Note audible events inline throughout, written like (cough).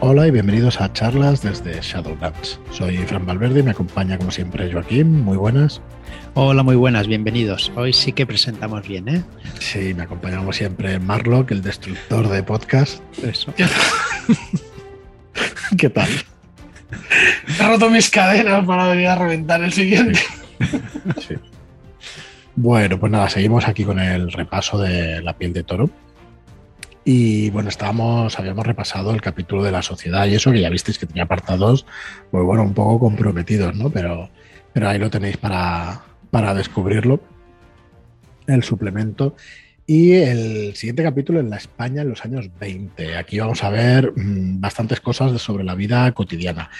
Hola y bienvenidos a charlas desde Shadowlands. Soy Fran Valverde y me acompaña como siempre Joaquín. Muy buenas. Hola, muy buenas, bienvenidos. Hoy sí que presentamos bien, ¿eh? Sí, me acompaña como siempre Marlock, el destructor de podcast. Eso. (laughs) ¿Qué tal? He roto mis cadenas para venir a reventar el siguiente. Sí. Bueno, pues nada, seguimos aquí con el repaso de la piel de toro. Y bueno, estábamos, habíamos repasado el capítulo de la sociedad y eso, que ya visteis que tenía apartados, pues bueno, un poco comprometidos, ¿no? Pero, pero ahí lo tenéis para, para descubrirlo. El suplemento. Y el siguiente capítulo en la España en los años 20. Aquí vamos a ver mmm, bastantes cosas sobre la vida cotidiana.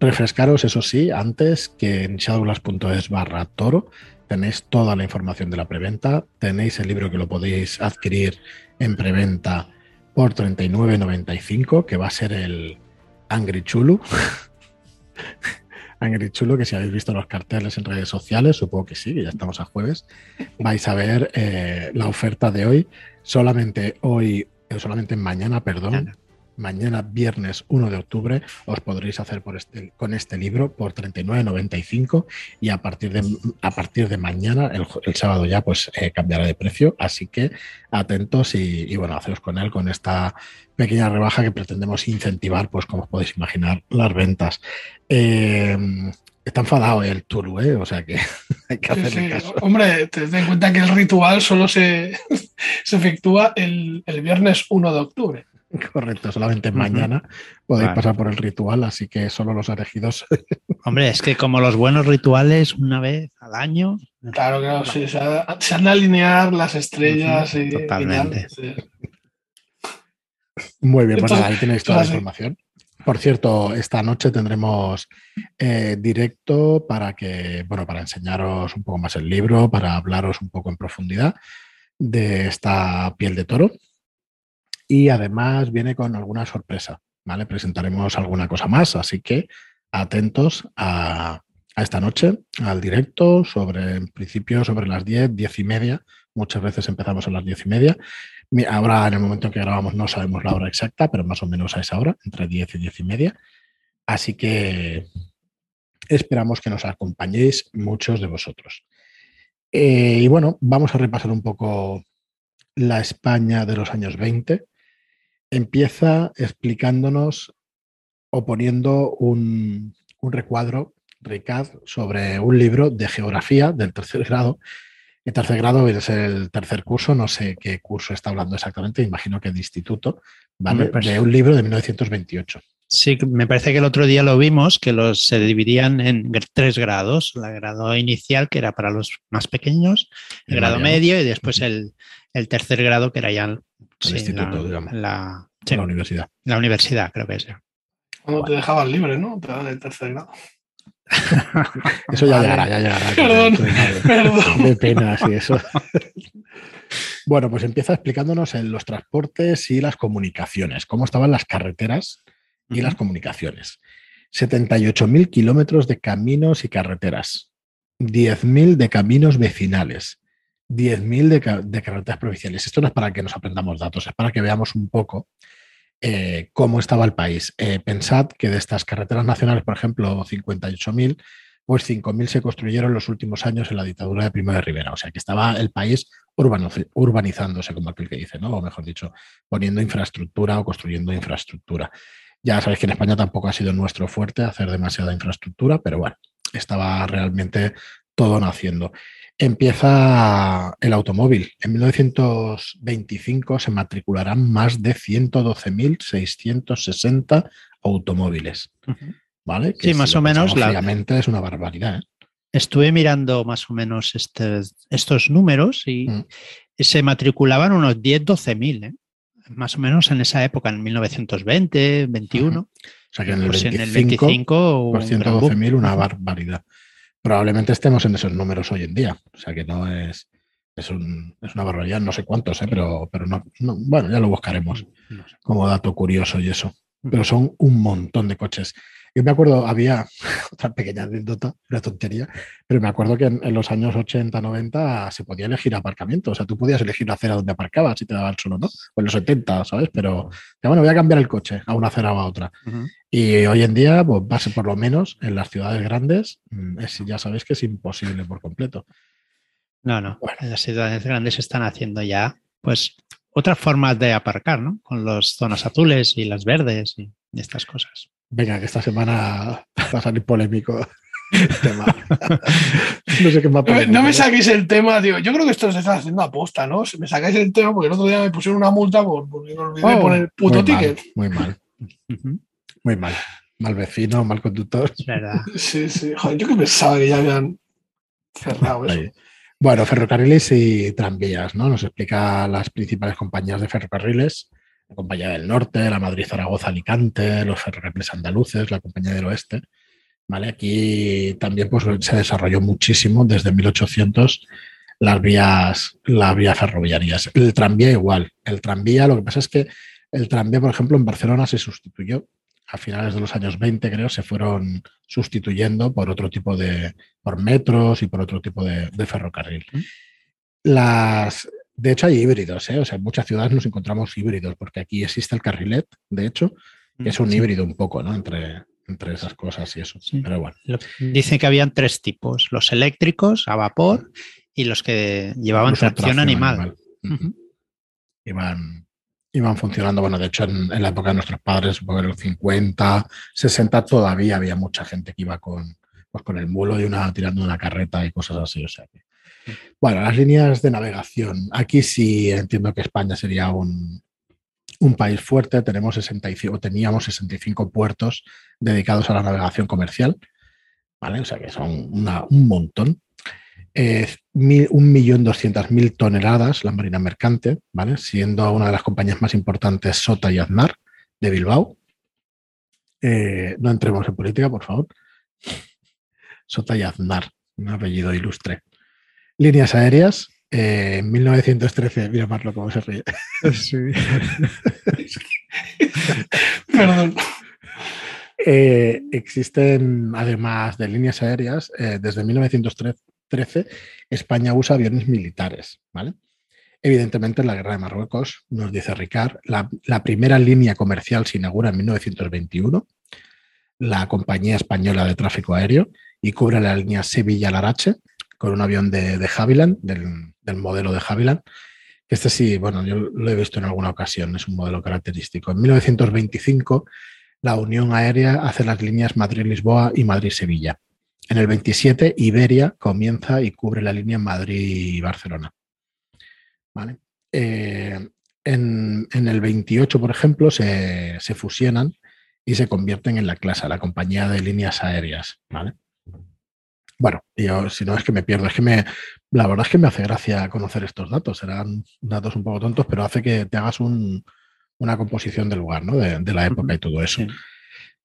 Refrescaros, eso sí, antes que en shadowlands.es barra toro tenéis toda la información de la preventa. Tenéis el libro que lo podéis adquirir en preventa por 39.95, que va a ser el Angry Chulu. (laughs) Angry Chulo, que si habéis visto los carteles en redes sociales, supongo que sí, que ya estamos a jueves, vais a ver eh, la oferta de hoy. Solamente hoy, eh, solamente mañana, perdón, mañana viernes 1 de octubre os podréis hacer por este, con este libro por 39.95 y a partir de, a partir de mañana, el, el sábado ya, pues eh, cambiará de precio. Así que atentos y, y, bueno, haceros con él con esta pequeña rebaja que pretendemos incentivar, pues como os podéis imaginar, las ventas. Eh, Está enfadado el Tulu, ¿eh? O sea que (laughs) hay que hacerle Sí, sí. caso. Hombre, ten en cuenta que el ritual solo se, (laughs) se efectúa el, el viernes 1 de octubre. (laughs) Correcto, solamente mañana podéis Vale. pasar por el ritual, así que solo los elegidos. (laughs) Hombre, es que como los buenos rituales, una vez al año. Claro, claro, sí. Se, ha- se han de alinear las estrellas y, Totalmente. y tal, sí. Muy bien, pues Entonces, ahí tenéis toda la información. Por cierto, esta noche tendremos eh, directo para que, bueno, para enseñaros un poco más el libro, para hablaros un poco en profundidad de esta piel de toro. Y además viene con alguna sorpresa, ¿vale? Presentaremos alguna cosa más, así que atentos a, esta noche, al directo, sobre, en principio, sobre las 10, 10 y media. Muchas veces empezamos a las 10 y media. Ahora, en el momento en que grabamos, no sabemos la hora exacta, pero más o menos a esa hora, entre 10 y 10 y media. Así que esperamos que nos acompañéis muchos de vosotros. Eh, y bueno, vamos a repasar un poco la España de los años 20. Empieza explicándonos o poniendo un, un recuadro, Ricard, sobre un libro de geografía del tercer grado. El tercer grado es el tercer curso, no sé qué curso está hablando exactamente, imagino que de instituto, ¿vale? De un libro de 1928. Sí, me parece que el otro día lo vimos, que los se dividían en tres grados. El grado inicial, que era para los más pequeños, el grado medio y después el, el tercer grado, que era ya el, sí, instituto, la, digamos. la- sí, en la universidad. la universidad, creo que es. Cuando te dejaban libre, ¿no? Te el tercer grado. (laughs) Eso ya Vale. llegará, ya llegará. Perdón, De- perdón. De penas y eso. (laughs) Bueno, pues empieza explicándonos en los transportes y las comunicaciones, cómo estaban las carreteras y las comunicaciones. 78.000 kilómetros de caminos y carreteras, 10.000 de caminos vecinales, 10.000 de, de carreteras provinciales. Esto no es para que nos aprendamos datos, es para que veamos un poco eh, cómo estaba el país. Eh, pensad que de estas carreteras nacionales, por ejemplo, 58.000, pues 5.000 se construyeron en los últimos años en la dictadura de Primo de Rivera. O sea que estaba el país urbanizándose, como aquel que dice, ¿no? O mejor dicho, poniendo infraestructura o construyendo infraestructura. Ya sabéis que en España tampoco ha sido nuestro fuerte hacer demasiada infraestructura, pero bueno, estaba realmente todo naciendo. Empieza el automóvil. En 1925 se matricularán más de 112.660 automóviles. ¿Vale? Sí, si más o menos pensamos la- es una barbaridad. ¿eh? Estuve mirando más o menos este- estos números y Mm. se matriculaban unos 10, 12 mil, ¿eh? más o menos en esa época, en 1920, 21. O sea que en el Pues 25, en el 25 hubo por un gran boom. 112.000 una barbaridad. Probablemente estemos en esos números hoy en día. O sea que no es, es, un- es una barbaridad, no sé cuántos, ¿eh? pero, pero no, no- bueno, ya lo buscaremos No sé. como dato curioso y eso. Pero son un montón de coches. Yo me acuerdo, había (laughs) otra pequeña anécdota, una tontería, pero me acuerdo que en, los años 80, 90 se podía elegir aparcamiento. O sea, tú podías elegir la acera donde aparcabas si te daba el sol o no. O en los 70, ¿sabes? Pero, bueno, voy a cambiar el coche a una acera o a otra. Y hoy en día, pues por lo menos en las ciudades grandes, mm, es, ya sabéis que es imposible por completo. No, no. Bueno. En las ciudades grandes están haciendo ya, pues, otras formas de aparcar, ¿no? Con las zonas azules y las verdes y estas cosas. Venga, que esta semana va a salir polémico. no sé qué más No me saquéis el tema, tío. Yo creo que esto se está haciendo aposta, ¿no? Si me sacáis el tema, porque el otro día me pusieron una multa por, porque me olvidé oh, poner puto muy ticket. muy mal. Muy mal. Mal vecino, mal conductor. Es verdad. Sí, sí. Joder, yo que pensaba que ya habían cerrado eso. Bueno, ferrocarriles y tranvías, ¿no? Nos explica las principales compañías de ferrocarriles la Compañía del Norte, la Madrid-Zaragoza-Alicante, los ferrocarriles andaluces, la Compañía del Oeste. ¿vale? Aquí también pues, se desarrolló muchísimo desde 1800 las vías, las vías ferroviarias. El tranvía igual. El tranvía, lo que pasa es que el tranvía, por ejemplo, en Barcelona se sustituyó. A finales de los años 20, creo, se fueron sustituyendo por otro tipo de, por metros y por otro tipo de, de ferrocarril. Las, de hecho, hay híbridos, ¿eh? O sea, en muchas ciudades nos encontramos híbridos, porque aquí existe el carrilet, de hecho, que es un híbrido un poco, ¿no? Entre, entre esas cosas y eso. Pero bueno. Dicen que habían tres tipos: los eléctricos, a vapor, y los que llevaban tracción, animal. iban, iban funcionando. Bueno, de hecho, en, la época de nuestros padres, supongo en los 50, 60, todavía había mucha gente que iba con, pues, con el mulo y una tirando una carreta y cosas así. O sea que bueno, las líneas de navegación. Aquí sí entiendo que España sería un, país fuerte. Tenemos 65, teníamos 65 puertos dedicados a la navegación comercial. ¿vale? O sea que son un montón. Eh, un millón doscientas mil toneladas la Marina Mercante, ¿vale? siendo una de las compañías más importantes Sota y Aznar de Bilbao. Eh, no entremos en política, por favor. Sota y Aznar, un apellido ilustre. Líneas aéreas. Eh, en 1913, mira Marlo cómo se ríe. (laughs) Perdón. Eh, existen, además de líneas aéreas, eh, desde 1913 España usa aviones militares. ¿vale? Evidentemente, en la guerra de Marruecos, nos dice Ricard, la, la primera línea comercial se inaugura en 1921, la Compañía Española de Tráfico Aéreo, y cubre la línea Sevilla-Larache, con un avión de, de Havilland, del, modelo de Havilland. Este sí, bueno, yo lo he visto en alguna ocasión, es un modelo característico. En 1925, la Unión Aérea hace las líneas Madrid-Lisboa y Madrid-Sevilla. En el 27, Iberia comienza y cubre la línea Madrid-Barcelona. ¿Vale? Eh, en, el 28, por ejemplo, se, se, fusionan y se convierten en la clase, la compañía de líneas aéreas. ¿vale? Bueno, yo, si no es que me pierdo, es que me, la verdad es que me hace gracia conocer estos datos. Serán datos un poco tontos, pero hace que te hagas una composición del lugar, ¿no? De, la época y todo eso.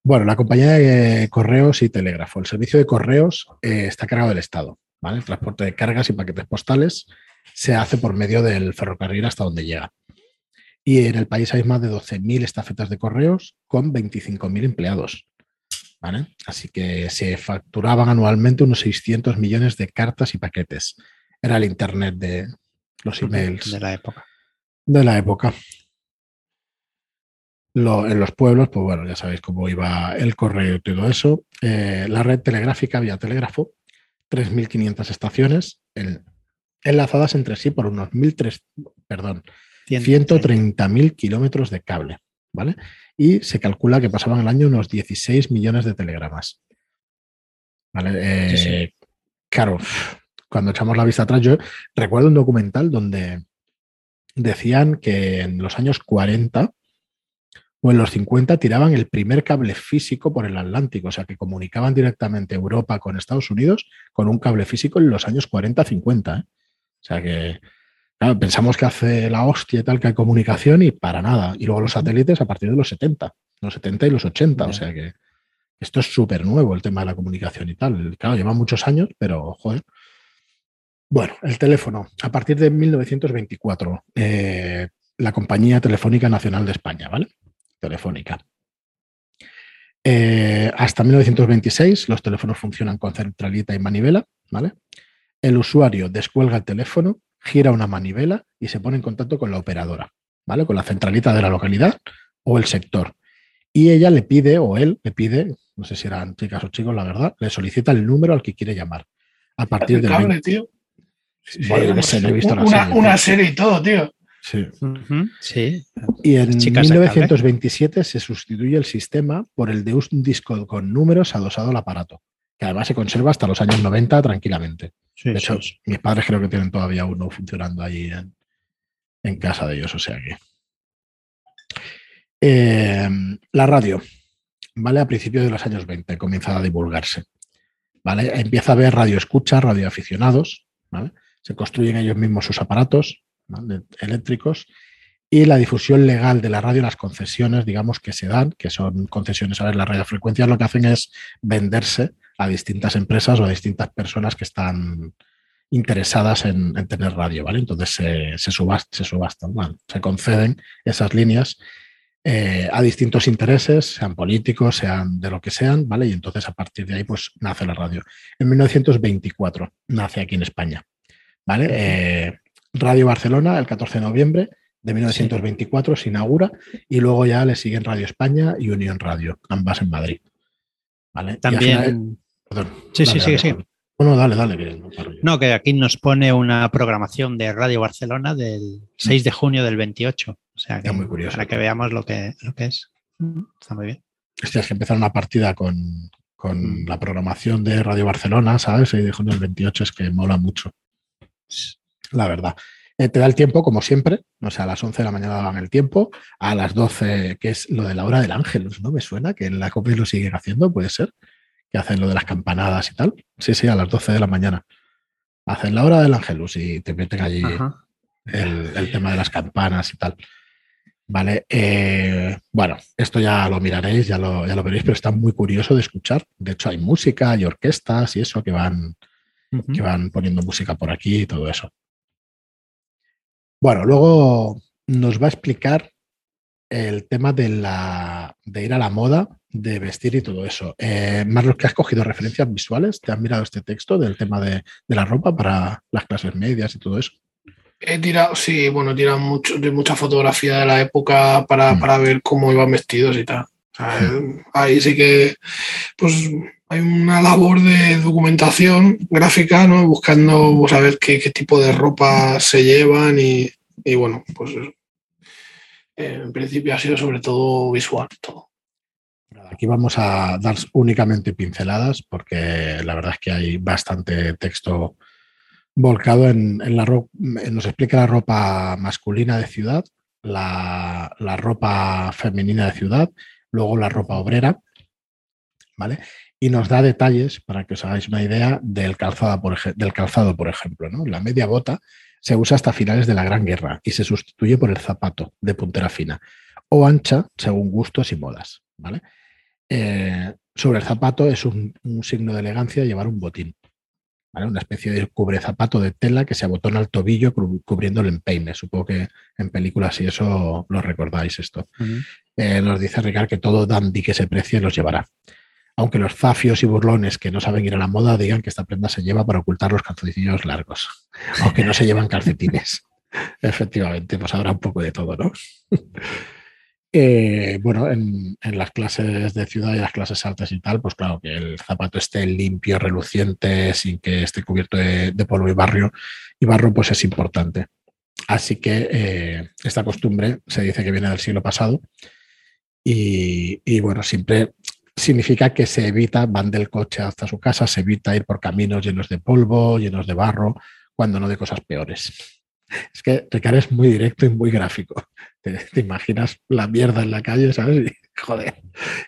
Bueno, la compañía de correos y telégrafo. El servicio de correos eh, está cargado del Estado. ¿vale? El transporte de cargas y paquetes postales se hace por medio del ferrocarril hasta donde llega. Y en el país hay más de 12.000 estafetas de correos con 25.000 empleados. Así que se facturaban anualmente unos 600 millones de cartas y paquetes. Era el Internet de los emails. De la época. De la época. en los pueblos, pues bueno, ya sabéis cómo iba el correo y todo eso. Eh, la red telegráfica vía telégrafo, 3.500 estaciones enlazadas entre sí por unos 1.300, perdón, 130.000 kilómetros de cable. ¿vale? Y se calcula que pasaban al año unos 16 millones de telegramas. ¿Vale? Eh, claro, cuando echamos la vista atrás, yo recuerdo un documental donde decían que en los años 40 o en los 50 tiraban el primer cable físico por el Atlántico, o sea que comunicaban directamente Europa con Estados Unidos con un cable físico en los años 40-50. ¿eh? O sea que pensamos que hace la hostia y tal, que hay comunicación y para nada. Y luego los satélites a partir de los 70, los 70 y los 80. O sea que esto es súper nuevo el tema de la comunicación y tal. Claro, lleva muchos años, pero joder. Bueno, el teléfono. A partir de 1924, eh, la Compañía Telefónica Nacional de España, ¿vale? Telefónica. Eh, hasta 1926 los teléfonos funcionan con centralita y manivela, ¿vale? El usuario descuelga el teléfono, gira una manivela y se pone en contacto con la operadora, ¿vale? Con la centralita de la localidad o el sector. Y ella le pide, o él le pide, no sé si eran chicas o chicos, la verdad, le solicita el número al que quiere llamar. A partir del. Cable, tío. Bueno, sí, he visto una, serie, una serie y todo, tío. Sí. sí. Y en 1927 se sustituye el sistema por el de un disco con números adosado al aparato, que además se conserva hasta los años 90 tranquilamente. de hecho, mis padres creo que tienen todavía uno funcionando ahí en, en casa de ellos, o sea que. Eh, la radio, ¿vale? A principios de los años 20 comienza a divulgarse. ¿Vale? Empieza a haber radio escucha, radio aficionados, ¿vale? Se construyen ellos mismos sus aparatos eléctricos y la difusión legal de la radio, las concesiones, digamos, que se dan, que son concesiones a ver, las radiofrecuencias, lo que hacen es venderse a distintas empresas o a distintas personas que están interesadas en, tener radio, ¿vale? Entonces se, se, se subastan, se conceden esas líneas eh, a distintos intereses, sean políticos, sean de lo que sean, ¿vale? Y entonces a partir de ahí pues nace la radio. En 1924 nace aquí en España, ¿vale? Eh, radio Barcelona, el 14 de noviembre de 1924 se inaugura y luego ya le siguen Radio España y Unión Radio, ambas en Madrid. ¿Vale? También. sí, sí, sí, sí. Bueno, dale, dale. no, que aquí nos pone una programación de Radio Barcelona del 6 de junio del 28. O sea, que, muy curioso. para que veamos lo que, lo que es. Está muy bien. Es que empezar una partida con, con mm. la programación de Radio Barcelona, ¿sabes? 6 de junio del 28 es que mola mucho. La verdad. Eh, te da el tiempo, como siempre, o sea, a las 11 de la mañana daban el tiempo, a las 12, que es lo de la hora del Ángelus, ¿no? Me suena que en la copia lo siguen haciendo, puede ser, que hacen lo de las campanadas y tal. Sí, sí, a las 12 de la mañana. Hacen la hora del Ángelus y te meten allí el, el, tema de las campanas y tal. Vale, eh, bueno, esto ya lo miraréis, ya lo, ya lo veréis, pero está muy curioso de escuchar. De hecho, hay música, hay orquestas y eso que van, que van poniendo música por aquí y todo eso. Bueno, luego nos va a explicar el tema de, la, de ir a la moda, de vestir y todo eso. Eh, Marlos, que has cogido referencias visuales, ¿te has mirado este texto del tema de, de la ropa para las clases medias y todo eso? He tirado, sí, bueno, he tirado mucho, de mucha fotografía de la época para, mm. para ver cómo iban vestidos y tal. Ahí sí que pues hay una labor de documentación gráfica, ¿no? Buscando saber pues, qué, tipo de ropa se llevan y, y bueno, pues en principio ha sido sobre todo visual todo. Aquí vamos a dar únicamente pinceladas porque la verdad es que hay bastante texto volcado en, la ropa, nos explica la ropa masculina de ciudad, la, ropa femenina de ciudad, luego la ropa obrera, ¿vale? Y nos da detalles, para que os hagáis una idea, del calzado, por, del calzado, por ejemplo, ¿no? La media bota se usa hasta finales de la Gran Guerra y se sustituye por el zapato de puntera fina o ancha según gustos y modas, ¿vale? Eh, sobre el zapato es un, signo de elegancia llevar un botín. Una especie de cubre zapato de tela que se abotona al tobillo cubriendo el empeine. Supongo que en películas y eso lo recordáis esto. Eh, nos dice Ricard que todo dandy que se precie los llevará. Aunque los zafios y burlones que no saben ir a la moda digan que esta prenda se lleva para ocultar los calcetines largos. O que no se llevan calcetines. (laughs) Efectivamente, pues habrá un poco de todo, ¿no? (laughs) Eh, bueno, en, las clases de ciudad y las clases altas y tal, pues claro, que el zapato esté limpio, reluciente, sin que esté cubierto de, polvo y barrio y barro, pues es importante. Así que eh, esta costumbre se dice que viene del siglo pasado y, y, bueno, siempre significa que se evita, van del coche hasta su casa, se evita ir por caminos llenos de polvo, llenos de barro, cuando no de cosas peores. Es que Ricardo es muy directo y muy gráfico. Te, imaginas la mierda en la calle, ¿sabes? Y, joder.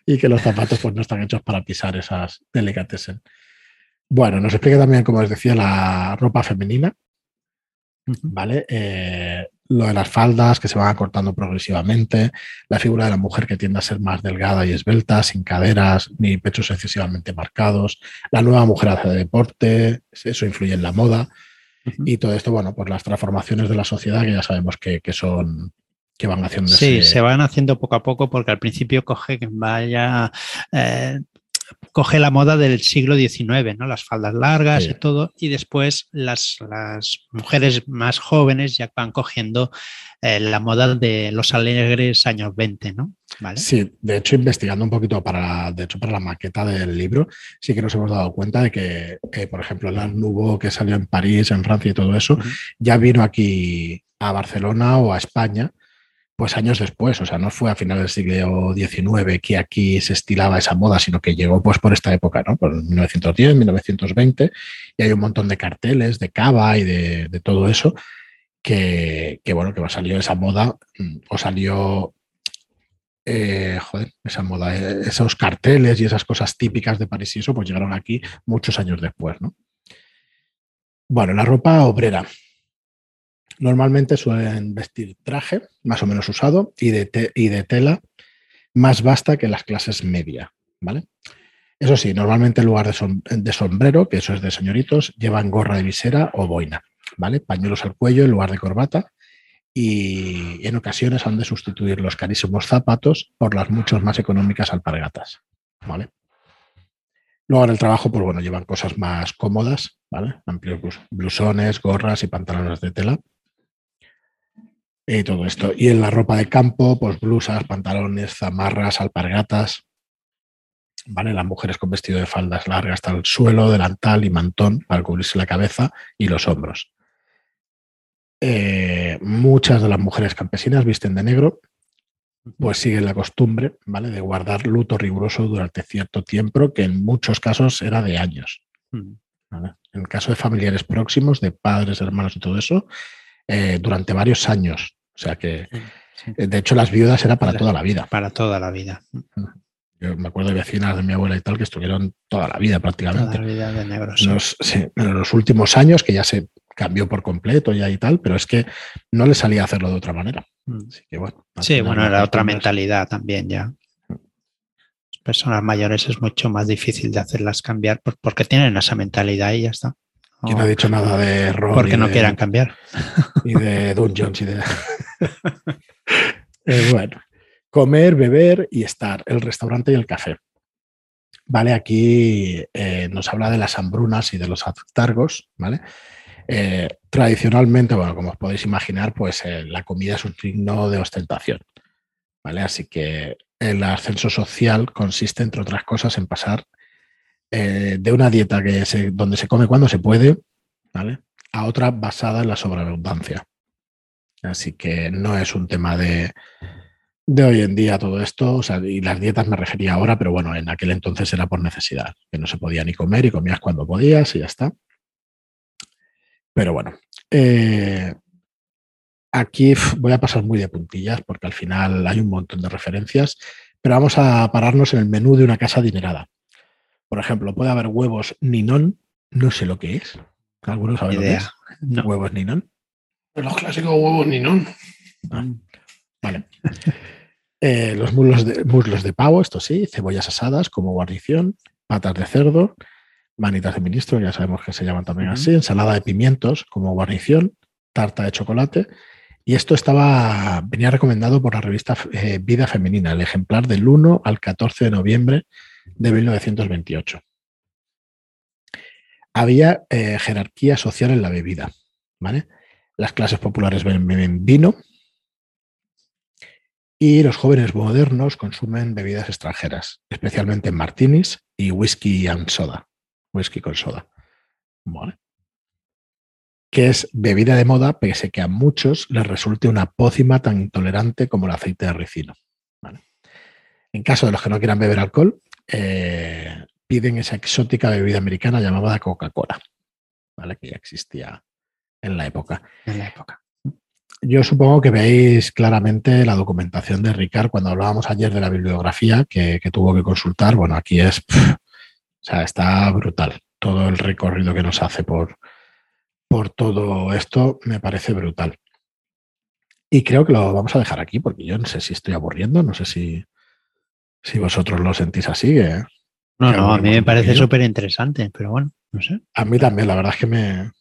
Y que los zapatos pues, no están hechos para pisar esas delicatessen. Bueno, nos explica también, como os decía, la ropa femenina. ¿Vale? Eh, lo de las faldas que se van acortando progresivamente, la figura de la mujer que tiende a ser más delgada y esbelta, sin caderas ni pechos excesivamente marcados, la nueva mujer hace deporte, eso influye en la moda. Y todo esto, bueno, por las transformaciones de la sociedad que ya sabemos que, son, que van haciendo. Sí, se van haciendo poco a poco porque al principio coge que vaya eh, coge la moda del siglo XIX, ¿no? Las faldas largas y todo, y después las, las, mujeres más jóvenes ya van cogiendo eh, la moda de los alegres años 20, ¿no? Sí, de hecho, investigando un poquito para, de hecho, para la maqueta del libro, sí que nos hemos dado cuenta de que, por ejemplo, el Nouveau que salió en París, en Francia y todo eso, ya vino aquí a Barcelona o a España pues años después, o sea, no fue a finales del siglo XIX que aquí se estilaba esa moda, sino que llegó pues por esta época, ¿no? Por 1910, 1920, y hay un montón de carteles de cava y de, todo eso que, bueno, que salió esa moda mm, o salió, eh, joder, esa moda, eh, esos carteles y esas cosas típicas de París y eso, pues llegaron aquí muchos años después, ¿no? Bueno, la ropa obrera. Normalmente suelen vestir traje, más o menos usado, y de, y de tela más vasta que las clases media, ¿vale? Eso sí, normalmente en lugar de, sombrero, que eso es de señoritos, llevan gorra de visera o boina, ¿vale? Pañuelos al cuello en lugar de corbata y en ocasiones han de sustituir los carísimos zapatos por las mucho más económicas alpargatas, ¿vale? Luego en el trabajo, pues bueno, llevan cosas más cómodas, ¿vale? Amplios blusones, gorras y pantalones de tela y todo esto. Y en la ropa de campo, pues blusas, pantalones, zamarras, alpargatas. ¿Vale? Las mujeres con vestido de faldas largas hasta el suelo, delantal y mantón para cubrirse la cabeza y los hombros. Eh, muchas de las mujeres campesinas visten de negro, pues siguen la costumbre, ¿vale? De guardar luto riguroso durante cierto tiempo, que en muchos casos era de años. En el caso de familiares próximos, de padres, hermanos y todo eso, eh, durante varios años. O sea que, eh, de hecho, las viudas era para toda la vida. Para toda la vida. Yo me acuerdo de vecinas de mi abuela y tal que estuvieron toda la vida prácticamente. Toda la vida de negros. Los, en los últimos años, que ya se cambió por completo ya y tal, pero es que no le salía a hacerlo de otra manera. Mm. sí, bueno, era otra mentalidad también ya. Personas mayores es mucho más difícil de hacerlas cambiar porque tienen esa mentalidad y ya está. ¿Quién no ha dicho nada de error? Porque no quieran cambiar. Y de Dungeons y de. (laughs) (laughs) Eh, bueno, comer, beber y estar, el restaurante y el café. Vale, aquí eh, nos habla de las hambrunas y de los aftargos, ¿vale? Eh, tradicionalmente, bueno, como os podéis imaginar, pues la comida es un signo de ostentación, ¿vale? Así que el ascenso social consiste, entre otras cosas, en pasar de una dieta que donde se come cuando se puede, ¿vale? A otra basada en la sobreabundancia. Así que no es un tema de, de hoy en día todo esto, o sea, y las dietas me refería ahora, pero bueno, en aquel entonces era por necesidad, que no se podía ni comer y comías cuando podías y ya está. Pero bueno, eh, aquí voy a pasar muy de puntillas porque al final hay un montón de referencias, pero vamos a pararnos en el menú de una casa adinerada. Por ejemplo, puede haber huevos ninón, no sé lo que es. ¿Algunos saben lo que es? Huevos ninón. Los clásicos huevos ninón. Ah, vale. (laughs) Eh, los muslos de, muslos de pavo, esto sí, cebollas asadas como guarnición, patas de cerdo, manitas de ministro, ya sabemos que se llaman también así, ensalada de pimientos como guarnición, tarta de chocolate. Y esto estaba, venía recomendado por la revista eh, Vida Femenina, el ejemplar del 1 al 14 de noviembre de 1928. Había eh, jerarquía social en la bebida. ¿vale? Las clases populares beben vino y los jóvenes modernos consumen bebidas extranjeras, especialmente martinis y whisky and soda. Whisky con soda. Que es bebida de moda, pese que a muchos les resulte una pócima tan intolerante como el aceite de ricino. En caso de los que no quieran beber alcohol, eh, piden esa exótica bebida americana llamada Coca-Cola, que ya existía en la época. En la época. Yo supongo que veis claramente la documentación de Ricard cuando hablábamos ayer de la bibliografía que, tuvo que consultar. Bueno, aquí es, o sea, está brutal. Todo el recorrido que nos hace por, por todo esto me parece brutal. Y creo que lo vamos a dejar aquí porque yo no sé si estoy aburriendo, no sé si, si vosotros lo sentís así, que... No, no, a mí me parece súper interesante, pero bueno, no sé. A mí también, la verdad es que me,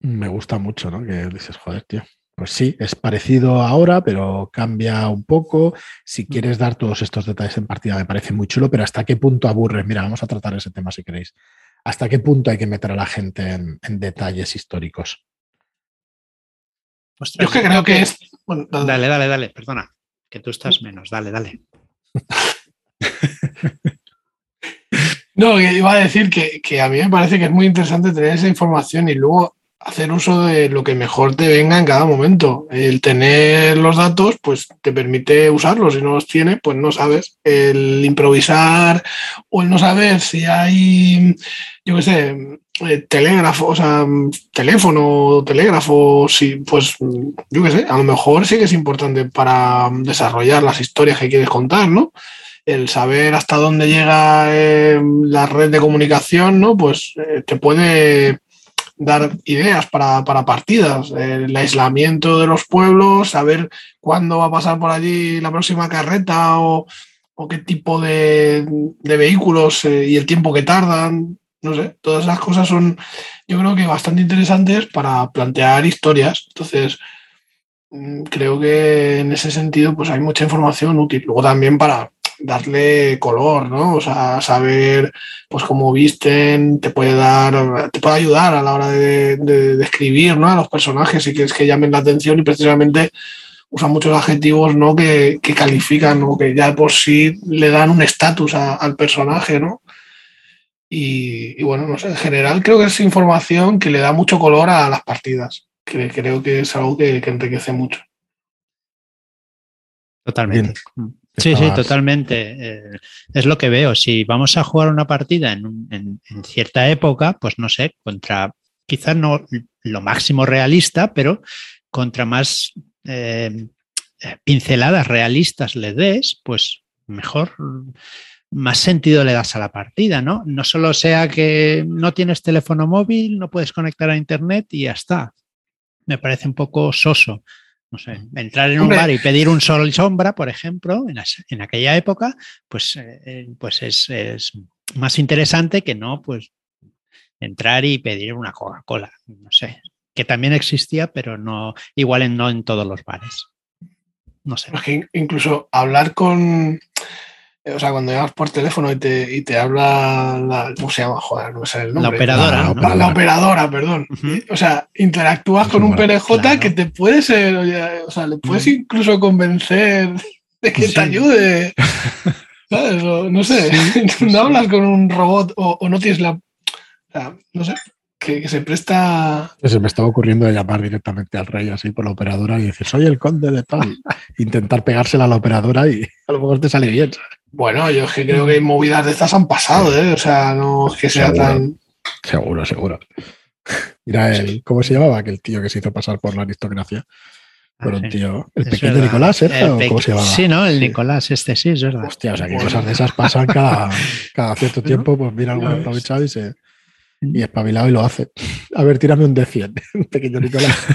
me gusta mucho, ¿no? Que dices, joder, tío, pues sí, es parecido ahora, pero cambia un poco. Si quieres dar todos estos detalles en partida, me parece muy chulo, pero ¿hasta qué punto aburre? Mira, vamos a tratar ese tema si queréis. ¿Hasta qué punto hay que meter a la gente en, detalles históricos? Yo es que creo que es. dale, dale, dale, perdona, que tú estás menos, dale, dale. (laughs) no, iba a decir que, que, a mí me parece que es muy interesante tener esa información y luego hacer uso de lo que mejor te venga en cada momento. El tener los datos, pues te permite usarlos. Si no los tienes, pues no sabes. El improvisar o el no saber si hay, yo qué sé, eh, telégrafo, o sea, teléfono, telégrafo, sí, pues yo qué sé, a lo mejor sí que es importante para desarrollar las historias que quieres contar, ¿no? El saber hasta dónde llega eh, la red de comunicación, ¿no? Pues eh, te puede dar ideas para, partidas, el aislamiento de los pueblos, saber cuándo va a pasar por allí la próxima carreta o, qué tipo de, vehículos eh, y el tiempo que tardan. No sé, todas esas cosas son, yo creo que bastante interesantes para plantear historias. Entonces, mm, creo que en ese sentido, pues hay mucha información útil. Luego también para, darle color, ¿no? O sea, saber pues cómo visten, te puede dar, te puede ayudar a la hora de, describir, ¿no? A los personajes y que es que llamen la atención y precisamente usan muchos adjetivos, ¿no? Que, califican o que ya por sí le dan un estatus al personaje, ¿no? Y, bueno, no sé, en general creo que es información que le da mucho color a las partidas. Que creo que es algo que, que enriquece mucho. Totalmente. Sí, sí, totalmente. Eh, es lo que veo. Si vamos a jugar una partida en, cierta época, pues no sé, contra quizás no lo máximo realista, pero contra más eh, pinceladas realistas le des, pues mejor, más sentido le das a la partida, ¿no? No solo sea que no tienes teléfono móvil, no puedes conectar a Internet y ya está. Me parece un poco soso no sé, entrar en un bar y pedir un sol y sombra, por ejemplo, en, aquella época, pues, eh, eh, pues es, más interesante que no, pues, entrar y pedir una Coca-Cola, no sé, que también existía, pero no, igual en, no en todos los bares. No sé. incluso hablar con, o sea, cuando llamas por teléfono y te, y te habla la, ¿cómo se llama? Joder, no sé el nombre. La operadora. La, operadora, perdón. O sea, interactúas con un PNJ que te puede ser, o sea, le puedes incluso convencer de que te ayude. (laughs) ¿Sabes? no sé, (laughs) no hablas con un robot o, no tienes la... O sea, no sé, que, se presta. Se me estaba ocurriendo de llamar directamente al rey así por la operadora y decir, soy el conde de tal. (laughs) Intentar pegársela a la operadora y (laughs) a lo mejor te sale bien. Bueno, yo es que creo que movidas de estas han pasado, ¿eh? O sea, no es que sea tan. Seguro, seguro. (laughs) Mira, el, ¿cómo se llamaba aquel tío que se hizo pasar por la aristocracia? Pero un tío, el pequeño Nicolás, ¿eh? ¿Cómo se llamaba? Sí, ¿no? El Nicolás, este sí, es verdad. Hostia, o sea, que cosas de esas pasan cada, cada cierto tiempo, pues mira algún aprovechado y se, y espabilado y lo hace. A ver, tírame un D100, (laughs) un pequeño Nicolás.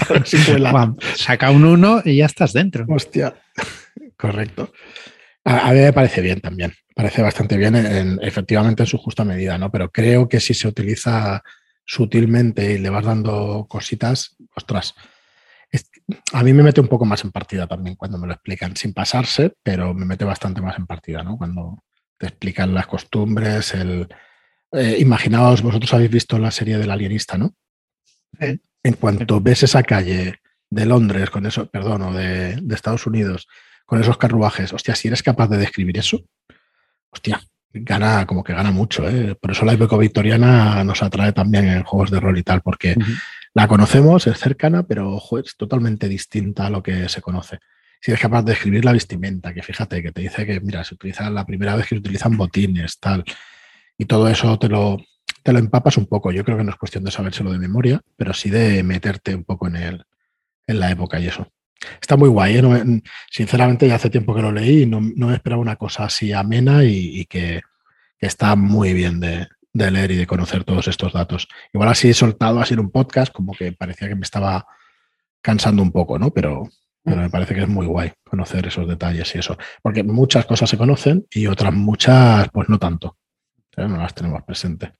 saca un 1 y ya estás dentro. Hostia, correcto. A, mí me parece bien también. Parece bastante bien, en, efectivamente, en su justa medida, ¿no? Pero creo que si se utiliza sutilmente y le vas dando cositas, ostras. a mí me mete un poco más en partida también cuando me lo explican, sin pasarse, pero me mete bastante más en partida, ¿no? Cuando te explican las costumbres, el, eh, imaginaos, vosotros habéis visto la serie del alienista, ¿no? En cuanto ves esa calle de Londres, con eso, perdón, o de, Estados Unidos, con esos carruajes, hostia, si eres capaz de describir eso, hostia, gana, como que gana mucho. ¿eh? Por eso la época victoriana nos atrae también en juegos de rol y tal, porque la conocemos, es cercana, pero es totalmente distinta a lo que se conoce. Si eres capaz de describir la vestimenta, que fíjate, que te dice que, mira, se utiliza la primera vez que se utilizan botines, tal, y todo eso te lo, te lo empapas un poco. Yo creo que no es cuestión de sabérselo de memoria, pero sí de meterte un poco en, el, en la época y eso. Está muy guay. ¿eh? sinceramente, ya hace tiempo que lo leí y no, me esperaba una cosa así amena y, que, está muy bien de, leer y de conocer todos estos datos. Igual así he soltado así en un podcast, como que parecía que me estaba cansando un poco, ¿no? Pero, pero me parece que es muy guay conocer esos detalles y eso. Porque muchas cosas se conocen y otras muchas, pues no tanto no las tenemos presentes.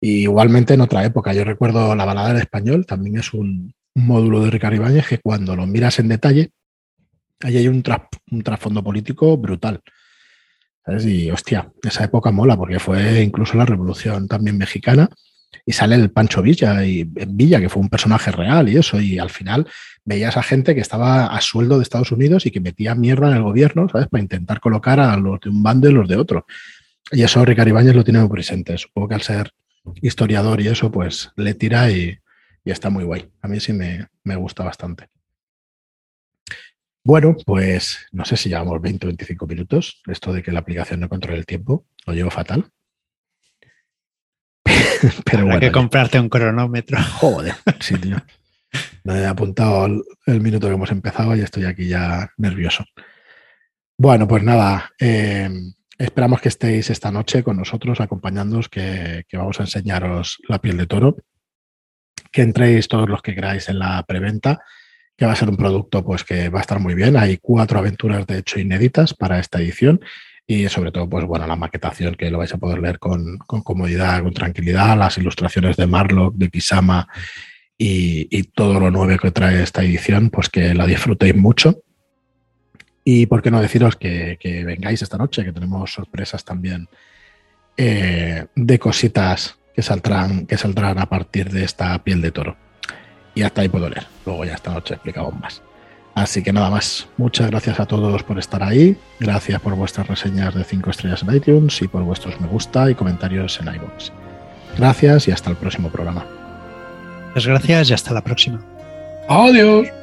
igualmente en otra época, yo recuerdo la balada del español, también es un, módulo de Ricardo Ibáñez que cuando lo miras en detalle, ahí hay un, un trasfondo político brutal. Y hostia, esa época mola porque fue incluso la revolución también mexicana y sale el Pancho Villa y Villa, que fue un personaje real y eso, y al final veías a gente que estaba a sueldo de Estados Unidos y que metía mierda en el gobierno, ¿sabes? Para intentar colocar a los de un bando y los de otro. Y eso Ricardo Ibáñez lo tiene muy presente. Supongo que al ser historiador y eso, pues le tira y, está muy guay. A mí sí me, me gusta bastante. Bueno, pues no sé si llevamos 20 o 25 minutos. Esto de que la aplicación no controle el tiempo, lo llevo fatal. (laughs) Pero Habrá que comprarte un cronómetro. Joder, sí, tío. (laughs) Me he apuntado el, minuto que hemos empezado y estoy aquí ya nervioso. Bueno, pues nada, eh, esperamos que estéis esta noche con nosotros acompañándonos, que, vamos a enseñaros la piel de toro, que entréis todos los que queráis en la preventa, que va a ser un producto pues que va a estar muy bien. Hay cuatro aventuras de hecho inéditas para esta edición y sobre todo, pues bueno, la maquetación que lo vais a poder leer con, comodidad, con tranquilidad, las ilustraciones de Marlock, de Kisama y, todo lo nuevo que trae esta edición, pues que la disfrutéis mucho. Y por qué no deciros que, vengáis esta noche, que tenemos sorpresas también eh, de cositas que saldrán, que saldrán a partir de esta piel de toro. Y hasta ahí puedo leer. Luego ya esta noche explicamos más. Así que nada más, muchas gracias a todos por estar ahí, gracias por vuestras reseñas de 5 estrellas en iTunes y por vuestros me gusta y comentarios en iVoox. Gracias y hasta el próximo programa. Muchas gracias y hasta la próxima. Adiós.